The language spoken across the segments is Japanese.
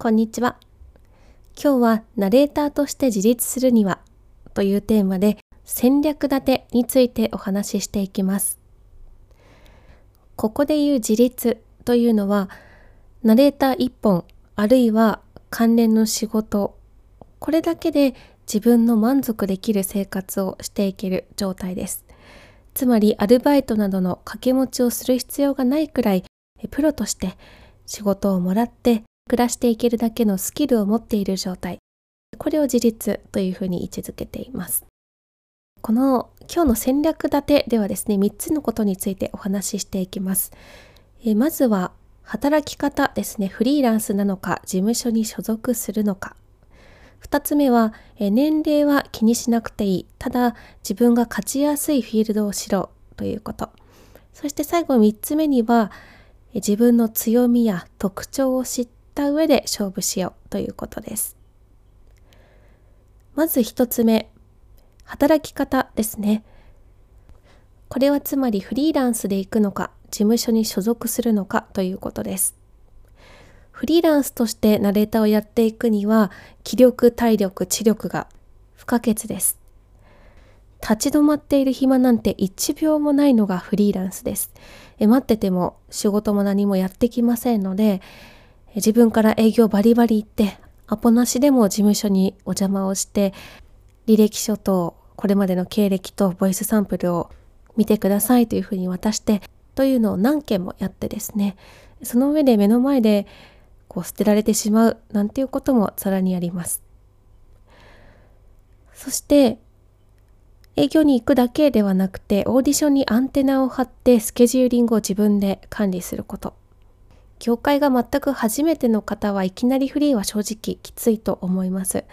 こんにちは。今日はナレーターとして自立するにはというテーマで戦略立てについてお話ししていきます。ここで言う自立というのはナレーター1本あるいは関連の仕事これだけで自分の満足できる生活をしていける状態です。つまりアルバイトなどの掛け持ちをする必要がないくらいプロとして仕事をもらって暮らしていけるだけのスキルを持っている状態。これを自立というふうに位置づけています。この今日の戦略立てではですね3つのことについてお話ししていきます。えまずは働き方ですね。フリーランスなのか事務所に所属するのか。2つ目は年齢は気にしなくていい。ただ自分が勝ちやすいフィールドをしろということ。そして最後3つ目には自分の強みや特徴を知っった上で勝負しようということです。まず一つ目、働き方ですね。これはつまりフリーランスで行くのか、事務所に所属するのかということです。フリーランスとしてナレーターをやっていくには、気力、体力、知力が不可欠です。立ち止まっている暇なんて1秒もないのがフリーランスです。え待ってても仕事も何もやってきませんので、自分から営業バリバリ行って、アポなしでも事務所にお邪魔をして、履歴書とこれまでの経歴とボイスサンプルを見てくださいというふうに渡して、というのを何件もやってですね、その上で目の前でこう捨てられてしまうなんていうこともさらにあります。そして営業に行くだけではなくてオーディションにアンテナを張ってスケジューリングを自分で管理すること業界が全く初めての方はいきなりフリーは正直きついと思います。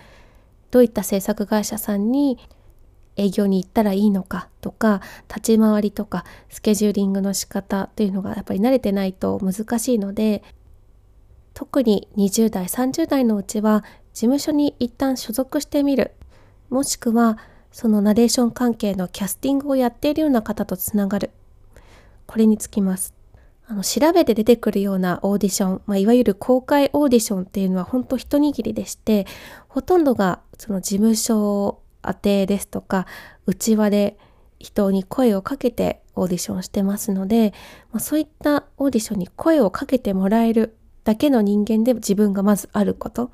どういった制作会社さんに営業に行ったらいいのかとか立ち回りとかスケジューリングの仕方というのがやっぱり慣れてないと難しいので特に20代30代のうちは事務所に一旦所属してみる。もしくはそのナレーション関係のキャスティングをやっているような方とつながる。これにつきます。あの調べて出てくるようなオーディション、まあ、いわゆる公開オーディションっていうのは本当一握りでしてほとんどがその事務所宛てですとか内輪で人に声をかけてオーディションしてますので、まあ、そういったオーディションに声をかけてもらえるだけの人間で自分がまずあること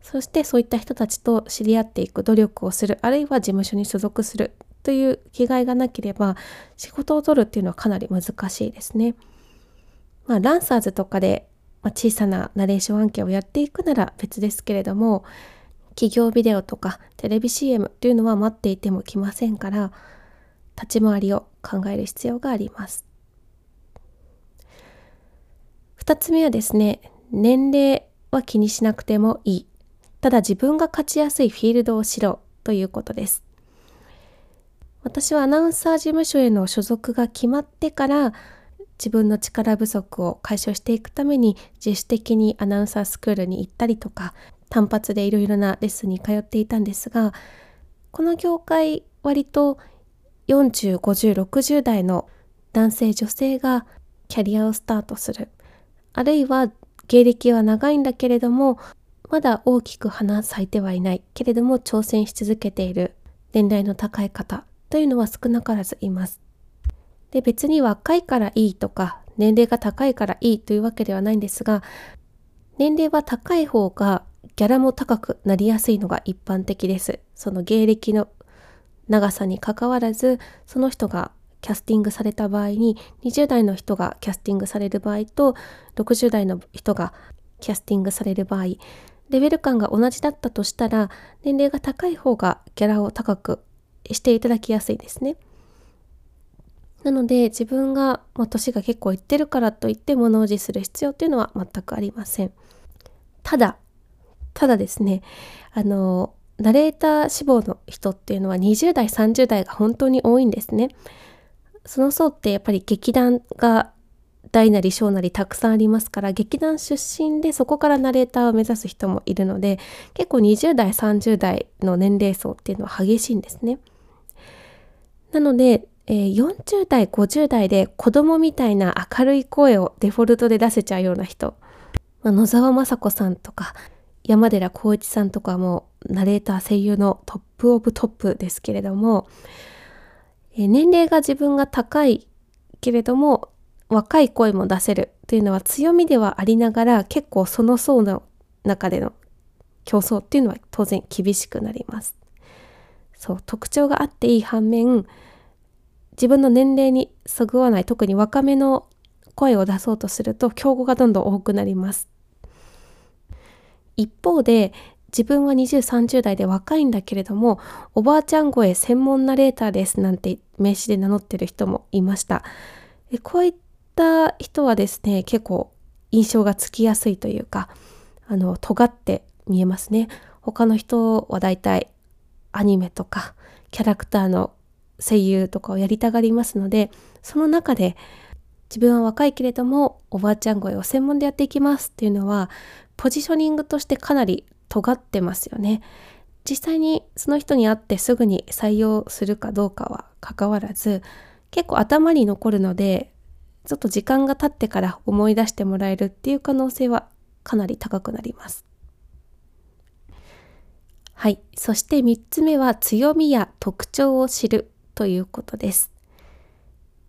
そしてそういった人たちと知り合っていく努力をするあるいは事務所に所属するという気概がなければ仕事を取るっていうのはかなり難しいですね。まあ、ランサーズとかで、ま、小さなナレーション案件をやっていくなら別ですけれども企業ビデオとかテレビ CM というのは待っていても来ませんから立ち回りを考える必要があります。2つ目はですね年齢は気にしなくてもいいただ自分が勝ちやすいフィールドをしろということです私はアナウンサー事務所への所属が決まってから自分の力不足を解消していくために自主的にアナウンサースクールに行ったりとか単発でいろいろなレッスンに通っていたんですがこの業界割と405060代の男性女性がキャリアをスタートする。あるいは芸歴は長いんだけれどもまだ大きく花咲いてはいない。けれども挑戦し続けている。年代の高い方というのは少なからずいます。で別に若いからいいとか年齢が高いからいいというわけではないんですが年齢は高い方がギャラも高くなりやすいのが一般的です。その芸歴の長さにかかわらずその人がキャスティングされた場合に20代の人がキャスティングされる場合と60代の人がキャスティングされる場合レベル感が同じだったとしたら年齢が高い方がギャラを高くしていただきやすいですね。なので自分が、まあ、年が結構いってるからといって物おじする必要っていうのは全くありません。ただ、ただですね、あの、ナレーター志望の人っていうのは20代、30代が本当に多いんですね。その層ってやっぱり劇団が大なり小なりたくさんありますから劇団出身でそこからナレーターを目指す人もいるので結構20代30代の年齢層っていうのは激しいんですね。なのでえー、40代50代で子供みたいな明るい声をデフォルトで出せちゃうような人まあ、野沢雅子さんとか山寺宏一さんとかもナレーター声優のトップオブトップですけれども、え年齢が自分が高いけれども若い声も出せるというのは強みではありながら結構その層の中での競争っていうのは当然厳しくなります。そう特徴があっていい反面自分の年齢にそぐわない特に若めの声を出そうとすると競合がどんどん多くなります。一方で自分は2030代で若いんだけれどもおばあちゃん声専門ナレーターですなんて名刺で名乗ってる人もいましたこういった人はですね結構印象がつきやすいというかあの尖って見えますね他の人はだいたいアニメとかキャラクターの声優とかをやりたがりますのでその中で自分は若いけれどもおばあちゃん声を専門でやっていきますっていうのはポジショニングとしてかなり尖ってますよね。実際にその人に会ってすぐに採用するかどうかは関わらず結構頭に残るのでちょっと時間が経ってから思い出してもらえるっていう可能性はかなり高くなります。はい。そして3つ目は強みや特徴を知るということです。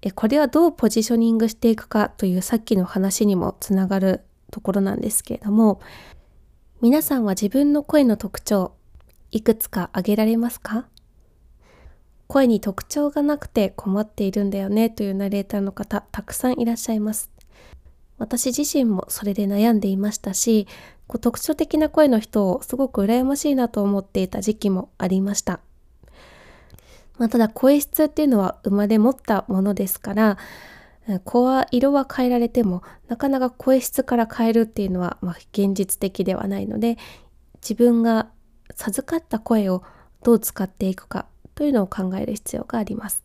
えこれはどうポジショニングしていくかというさっきの話にもつながるところなんですけれども皆さんは自分の声の特徴いくつか挙げられますか？声に特徴がなくて困っているんだよねというナレーターの方たくさんいらっしゃいます。私自身もそれで悩んでいましたしこう特徴的な声の人をすごく羨ましいなと思っていた時期もありました。まあ、ただ声質っていうのは生まれ持ったものですから子は色は変えられてもなかなか声質から変えるっていうのは、まあ、現実的ではないので自分が授かった声をどう使っていくかというのを考える必要があります。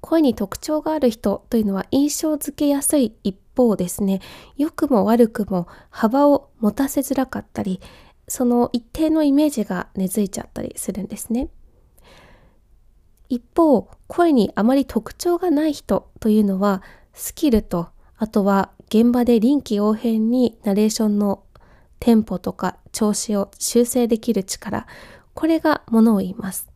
声に特徴がある人というのは印象づけやすい一方ですね良くも悪くも幅を持たせづらかったりその一定のイメージが根付いちゃったりするんですね。一方声にあまり特徴がない人というのはスキルとあとは現場で臨機応変にナレーションのテンポとか調子を修正できる力これがものを言います。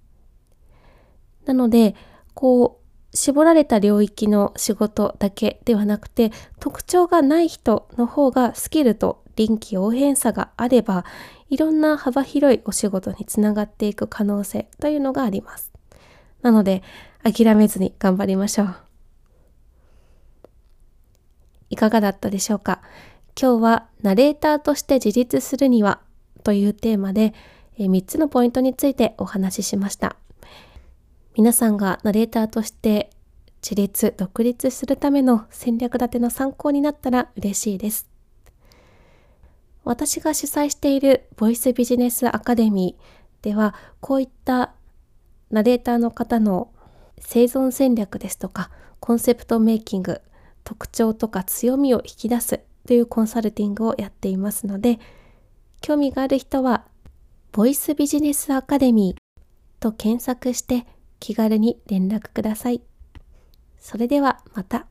なのでこう絞られた領域の仕事だけではなくて特徴がない人の方がスキルと臨機応変さがあればいろんな幅広いお仕事につながっていく可能性というのがあります。なので、諦めずに頑張りましょう。いかがだったでしょうか？今日はナレーターとして自立するにはというテーマで3つのポイントについてお話ししました。皆さんがナレーターとして自立、独立するための戦略立ての参考になったら嬉しいです。私が主催しているボイスビジネスアカデミーではこういったナレーターの方の生存戦略ですとかコンセプトメイキング特徴とか強みを引き出すというコンサルティングをやっていますので興味がある人はボイスビジネスアカデミーと検索して気軽に連絡ください。それではまた。